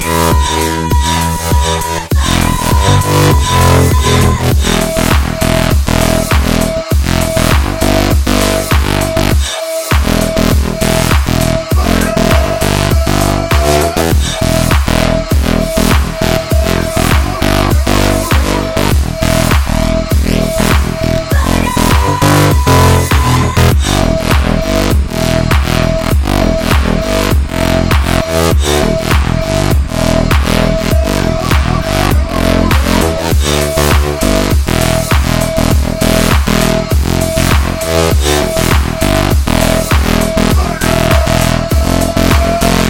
Música